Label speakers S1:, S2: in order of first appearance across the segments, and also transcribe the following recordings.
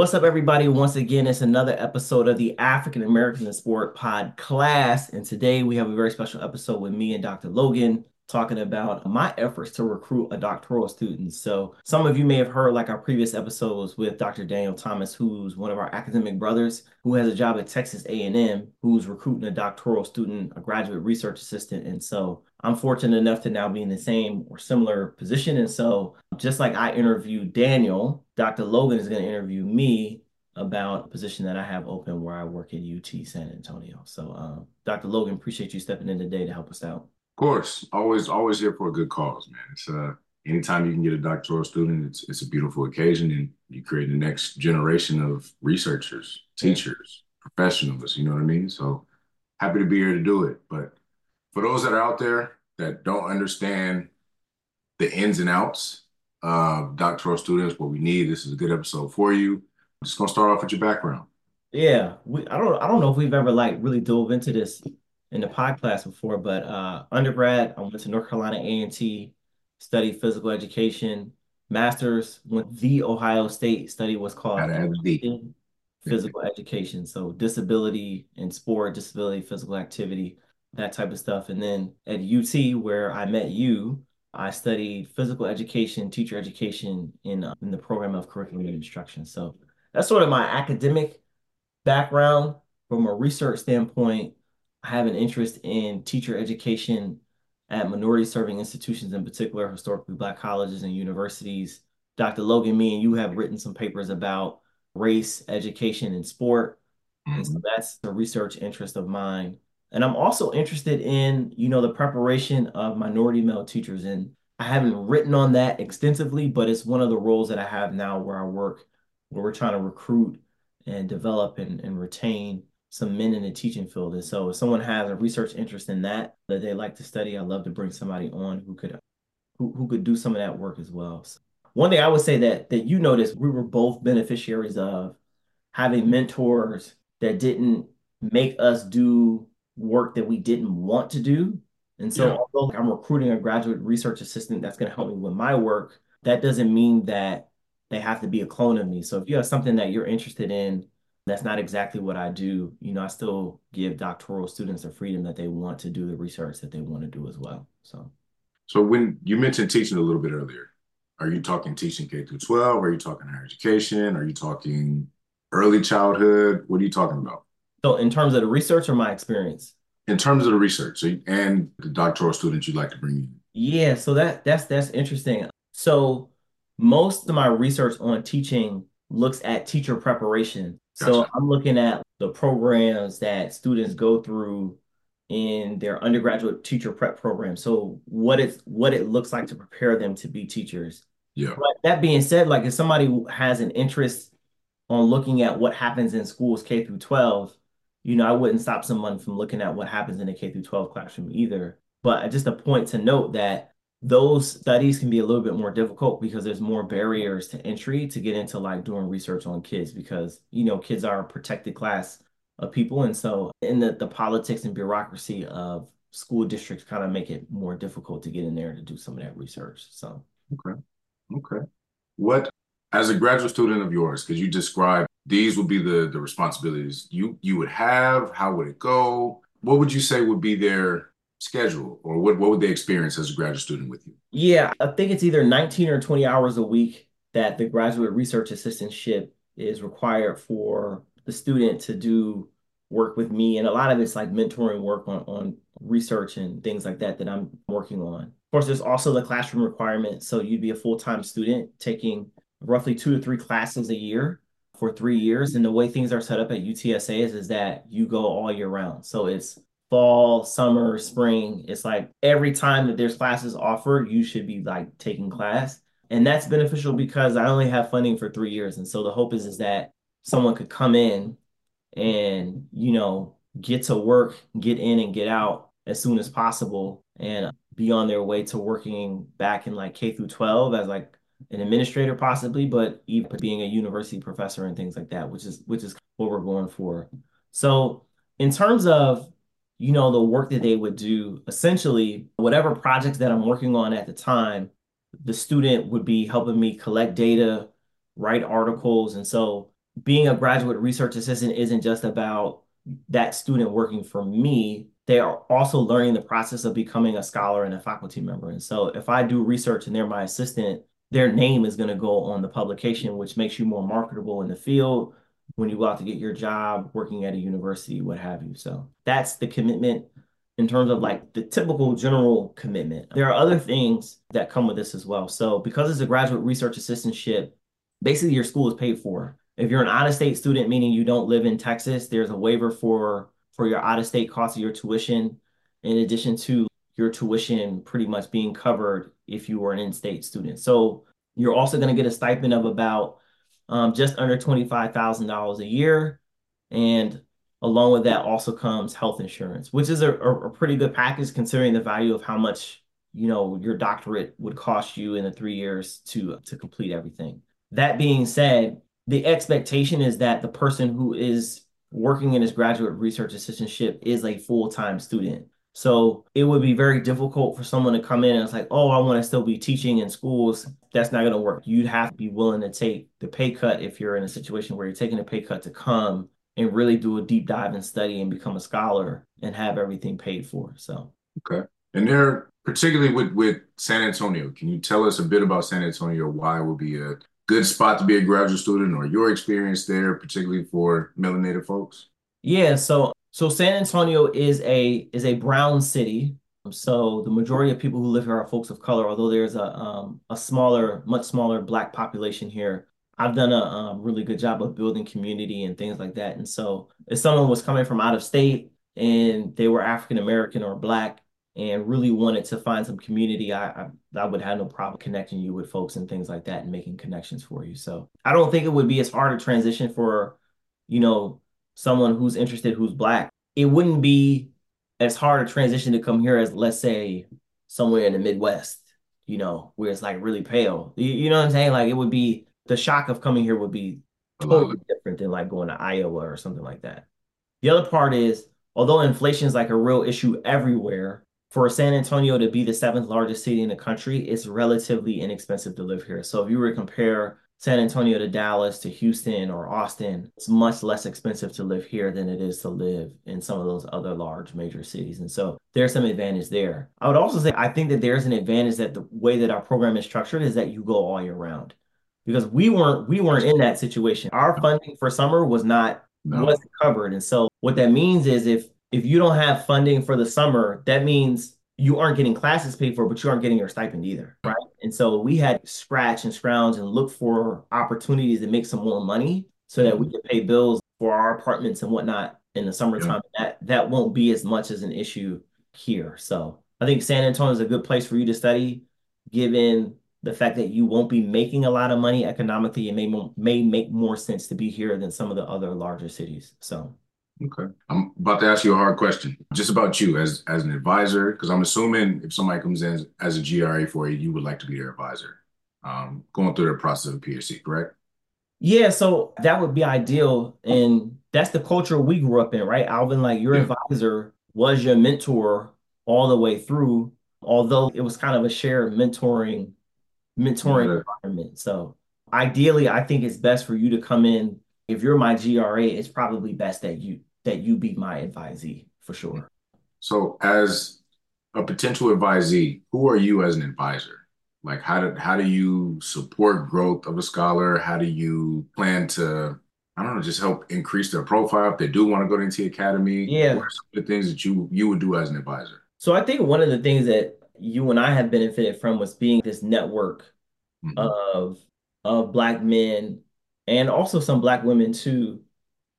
S1: What's up, everybody? Once again, it's another episode of the African American in Sport Pod class. And today we have a very special episode with me and Dr. Logan talking about my efforts to recruit a doctoral student. So, some of you may have heard like our previous episodes with Dr. Daniel Thomas, who's one of our academic brothers, who has a job at Texas A&M, who's recruiting a doctoral student, a graduate research assistant. And so, I'm fortunate enough to now be in the same or similar position. And so, just like I interviewed Daniel, Dr. Logan is going to interview me about a position that I have open where I work at UT San Antonio. So, um, Dr. Logan, appreciate you stepping in today to help us out
S2: course, always always here for a good cause, man. It's uh anytime you can get a doctoral student, it's it's a beautiful occasion, and you create the next generation of researchers, teachers, professionals. You know what I mean? So happy to be here to do it. But for those that are out there that don't understand the ins and outs of doctoral students, what we need, this is a good episode for you. I'm just gonna start off with your background.
S1: Yeah, we I don't I don't know if we've ever like really dove into this in the pod class before, but uh, undergrad, I went to North Carolina A&T, studied physical education. Masters went the Ohio State study was called physical education. So disability and sport, disability, physical activity, that type of stuff. And then at UT, where I met you, I studied physical education, teacher education in uh, in the program of curriculum and instruction. So that's sort of my academic background from a research standpoint. I have an interest in teacher education at minority serving institutions, in particular, historically Black colleges and universities. Dr. Logan, me and you have written some papers about race, education, and sport. And so mm-hmm. that's a research interest of mine. And I'm also interested in, you know, the preparation of minority male teachers. And I haven't written on that extensively, but it's one of the roles that I have now where I work, where we're trying to recruit and develop and, and retain some men in the teaching field. And so if someone has a research interest in that that they like to study, I'd love to bring somebody on who could who, who could do some of that work as well. So one thing I would say that that you noticed we were both beneficiaries of having mentors that didn't make us do work that we didn't want to do. And so yeah. although I'm recruiting a graduate research assistant that's going to help me with my work, that doesn't mean that they have to be a clone of me. So if you have something that you're interested in that's not exactly what I do. You know, I still give doctoral students the freedom that they want to do the research that they want to do as well. So,
S2: so when you mentioned teaching a little bit earlier, are you talking teaching K through 12? Are you talking higher education? Are you talking early childhood? What are you talking about?
S1: So, in terms of the research or my experience?
S2: In terms of the research and the doctoral students you'd like to bring in.
S1: Yeah, so that that's that's interesting. So, most of my research on teaching looks at teacher preparation so I'm looking at the programs that students go through in their undergraduate teacher prep program. So what it's what it looks like to prepare them to be teachers.
S2: Yeah.
S1: But that being said, like if somebody has an interest on looking at what happens in schools K through 12, you know, I wouldn't stop someone from looking at what happens in a K through 12 classroom either. But just a point to note that those studies can be a little bit more difficult because there's more barriers to entry to get into like doing research on kids because you know kids are a protected class of people. And so in the, the politics and bureaucracy of school districts kind of make it more difficult to get in there to do some of that research so.
S2: Okay. Okay. What as a graduate student of yours because you described these would be the the responsibilities you you would have how would it go? What would you say would be their schedule or what, what would they experience as a graduate student with you?
S1: Yeah, I think it's either 19 or 20 hours a week that the graduate research assistantship is required for the student to do work with me. And a lot of it's like mentoring work on, on research and things like that that I'm working on. Of course, there's also the classroom requirement. So you'd be a full-time student taking roughly two to three classes a year for three years. And the way things are set up at UTSA is, is that you go all year round. So it's fall, summer, spring. It's like every time that there's classes offered, you should be like taking class. And that's beneficial because I only have funding for three years. And so the hope is, is that someone could come in and, you know, get to work, get in and get out as soon as possible and be on their way to working back in like K through 12 as like an administrator possibly, but even being a university professor and things like that, which is which is what we're going for. So in terms of you know, the work that they would do, essentially, whatever projects that I'm working on at the time, the student would be helping me collect data, write articles. And so being a graduate research assistant isn't just about that student working for me. They are also learning the process of becoming a scholar and a faculty member. And so if I do research and they're my assistant, their name is going to go on the publication, which makes you more marketable in the field when you go out to get your job working at a university, what have you. So that's the commitment in terms of like the typical general commitment. There are other things that come with this as well. So because it's a graduate research assistantship, basically your school is paid for. If you're an out-of-state student, meaning you don't live in Texas, there's a waiver for for your out-of-state cost of your tuition, in addition to your tuition pretty much being covered if you were an in-state student. So you're also going to get a stipend of about um, just under $25,000 a year. And along with that also comes health insurance, which is a, a, pretty good package considering the value of how much, you know, your doctorate would cost you in the three years to, to complete everything. That being said, the expectation is that the person who is working in his graduate research assistantship is a full-time student. So it would be very difficult for someone to come in and it's like, oh, I want to still be teaching in schools. That's not going to work. You'd have to be willing to take the pay cut if you're in a situation where you're taking a pay cut to come and really do a deep dive and study and become a scholar and have everything paid for. So
S2: okay. And there, particularly with with San Antonio, can you tell us a bit about San Antonio? Why it would be a good spot to be a graduate student, or your experience there, particularly for melanated folks?
S1: Yeah, so so San Antonio is a is a brown city. So the majority of people who live here are folks of color, although there's a um, a smaller, much smaller black population here. I've done a um, really good job of building community and things like that. And so if someone was coming from out of state and they were African American or black and really wanted to find some community, I, I, I would have no problem connecting you with folks and things like that and making connections for you. So I don't think it would be as hard a transition for, you know, someone who's interested who's black, it wouldn't be as hard a transition to come here as let's say somewhere in the Midwest, you know, where it's like really pale. You, you know what I'm saying? Like it would be the shock of coming here would be totally different than like going to Iowa or something like that. The other part is although inflation is like a real issue everywhere, for San Antonio to be the seventh largest city in the country, it's relatively inexpensive to live here. So if you were to compare San Antonio to Dallas to Houston or Austin, it's much less expensive to live here than it is to live in some of those other large major cities. And so there's some advantage there. I would also say I think that there's an advantage that the way that our program is structured is that you go all year round. Because we weren't we weren't in that situation. Our funding for summer was not no. wasn't covered. And so what that means is if if you don't have funding for the summer, that means you aren't getting classes paid for, but you aren't getting your stipend either, right? And so we had to scratch and scrounge and look for opportunities to make some more money so that we mm-hmm. could pay bills for our apartments and whatnot in the summertime. Yeah. That that won't be as much as an issue here. So I think San Antonio is a good place for you to study, given the fact that you won't be making a lot of money economically. It may may make more sense to be here than some of the other larger cities. So
S2: Okay. I'm about to ask you a hard question just about you as as an advisor, because I'm assuming if somebody comes in as, as, a GRA for you, you would like to be their advisor, um, going through the process of PhD, correct?
S1: Yeah, so that would be ideal. And that's the culture we grew up in, right? Alvin, like your yeah. advisor was your mentor all the way through, although it was kind of a shared mentoring, mentoring yeah. environment. So ideally, I think it's best for you to come in. If you're my GRA, it's probably best that you that you be my advisee for sure.
S2: So as a potential advisee, who are you as an advisor? Like how do how do you support growth of a scholar? How do you plan to I don't know, just help increase their profile if they do want to go to NT Academy?
S1: Yeah.
S2: What are some of the things that you you would do as an advisor?
S1: So I think one of the things that you and I have benefited from was being this network mm-hmm. of of black men and also some black women too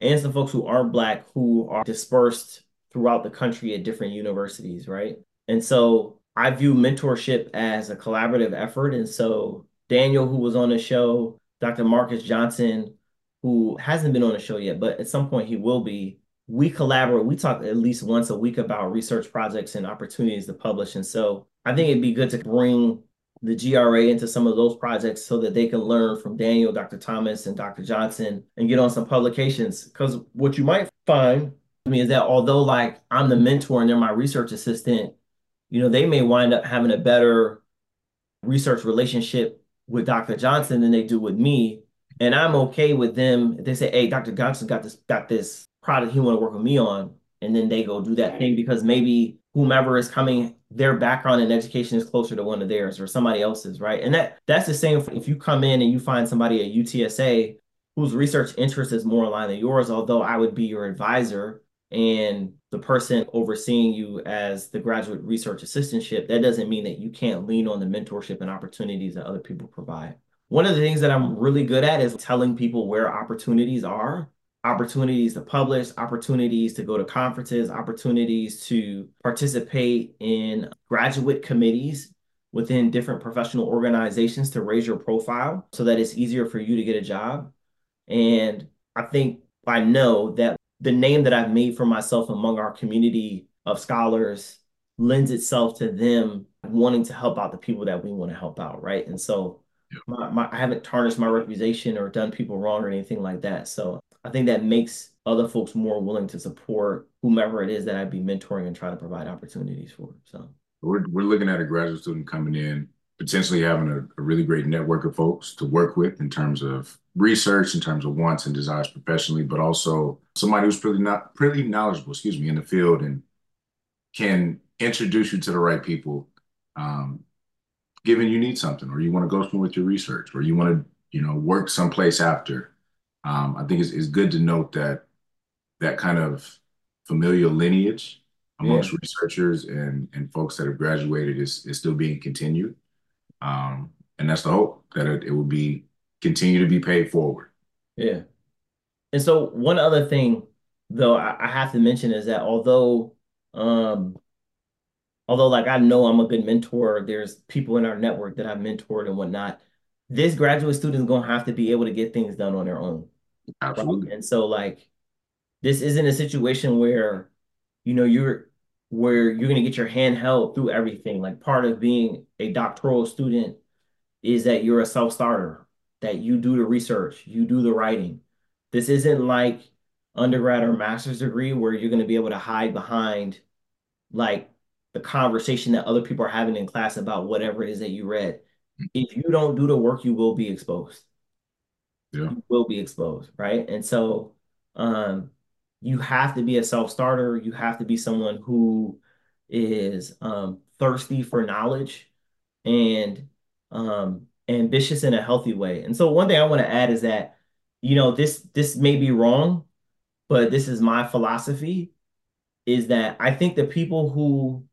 S1: and some folks who aren't black who are dispersed throughout the country at different universities, right? And so I view mentorship as a collaborative effort. And so Daniel, who was on the show, Dr. Marcus Johnson, who hasn't been on the show yet, but at some point he will be. We collaborate. We talk at least once a week about research projects and opportunities to publish. And so I think it'd be good to bring the GRA into some of those projects so that they can learn from Daniel, Dr. Thomas, and Dr. Johnson and get on some publications. Because what you might find I mean, is that although like I'm the mentor and they're my research assistant, you know, they may wind up having a better research relationship with Dr. Johnson than they do with me. And I'm okay with them. They say, hey, Dr. Johnson got this got this product he want to work with me on, and then they go do that thing because maybe whomever is coming, their background in education is closer to one of theirs or somebody else's, right? And that that's the same if you come in and you find somebody at UTSA whose research interest is more aligned than yours, although I would be your advisor and the person overseeing you as the graduate research assistantship, that doesn't mean that you can't lean on the mentorship and opportunities that other people provide. One of the things that I'm really good at is telling people where opportunities are opportunities to publish, opportunities to go to conferences, opportunities to participate in graduate committees within different professional organizations to raise your profile so that it's easier for you to get a job. And I think I know that the name that I've made for myself among our community of scholars lends itself to them wanting to help out the people that we want to help out, right? And so my, my, I haven't tarnished my reputation or done people wrong or anything like that. So I think that makes other folks more willing to support whomever it is that I'd be mentoring and try to provide opportunities for. So
S2: we're we're looking at a graduate student coming in, potentially having a, a really great network of folks to work with in terms of research, in terms of wants and desires professionally, but also somebody who's pretty not pretty knowledgeable, excuse me, in the field and can introduce you to the right people. Um, given you need something, or you want to go somewhere with your research, or you want to, you know, work someplace after um, I think it's, it's good to note that that kind of familial lineage amongst yeah. researchers and, and folks that have graduated is, is still being continued. Um, and that's the hope that it, it will be continue to be paid forward.
S1: Yeah. And so one other thing though I, I have to mention is that although um although like I know I'm a good mentor, there's people in our network that I've mentored and whatnot this graduate student is going to have to be able to get things done on their own.
S2: Absolutely.
S1: Right? And so like this isn't a situation where you know you're where you're going to get your hand held through everything. Like part of being a doctoral student is that you're a self-starter, that you do the research, you do the writing. This isn't like undergrad or master's degree where you're going to be able to hide behind like the conversation that other people are having in class about whatever it is that you read if you don't do the work, you will be exposed.
S2: Yeah.
S1: You will be exposed, right? And so um, you have to be a self-starter. You have to be someone who is um, thirsty for knowledge and um, ambitious in a healthy way. And so one thing I want to add is that, you know, this this may be wrong, but this is my philosophy, is that I think the people who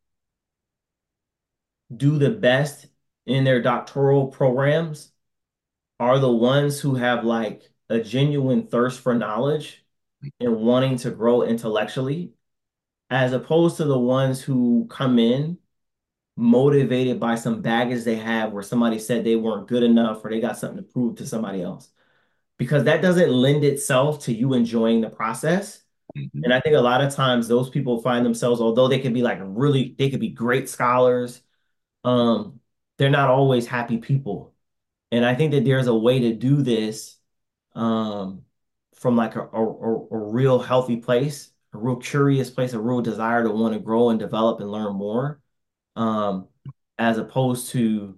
S1: do the best in their doctoral programs are the ones who have like a genuine thirst for knowledge and wanting to grow intellectually, as opposed to the ones who come in motivated by some baggage they have where somebody said they weren't good enough or they got something to prove to somebody else. Because that doesn't lend itself to you enjoying the process. Mm-hmm. And I think a lot of times those people find themselves, although they could be like really, they could be great scholars, um, they're not always happy people. And I think that there's a way to do this um, from like a, a, a real healthy place, a real curious place, a real desire to want to grow and develop and learn more, um, as opposed to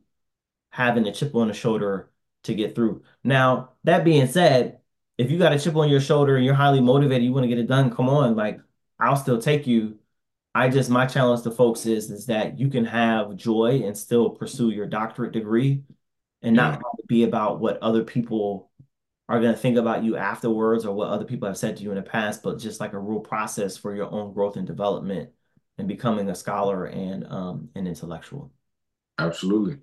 S1: having a chip on the shoulder to get through. Now, that being said, if you got a chip on your shoulder and you're highly motivated, you want to get it done, come on, like I'll still take you I just my challenge to folks is is that you can have joy and still pursue your doctorate degree and not yeah. be about what other people are going to think about you afterwards or what other people have said to you in the past, but just like a real process for your own growth and development and becoming a scholar and um, an intellectual.
S2: Absolutely.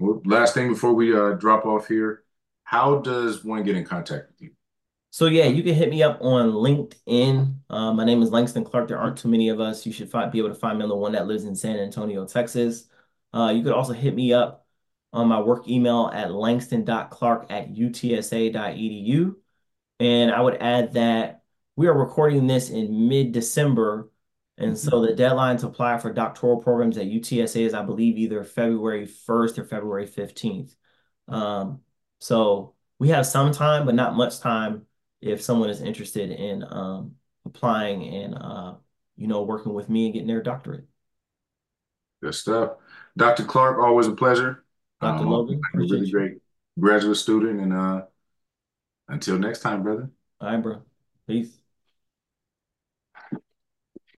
S2: Well, last thing before we uh, drop off here, how does one get in contact with you?
S1: So yeah, you can hit me up on LinkedIn. Uh, my name is Langston Clark. There aren't too many of us. You should find, be able to find me on the one that lives in San Antonio, Texas. Uh, you could also hit me up on my work email at langston.clark at utsa.edu. And I would add that we are recording this in mid-December. And mm-hmm. so the deadline to apply for doctoral programs at UTSA is, I believe, either February 1st or February 15th. Um, so we have some time, but not much time if someone is interested in um, applying and uh, you know working with me and getting their doctorate.
S2: Good stuff, Dr. Clark. Always a pleasure.
S1: Dr. Um, Logan,
S2: a really great graduate student, and uh, Until next time, brother.
S1: All right, bro. Peace.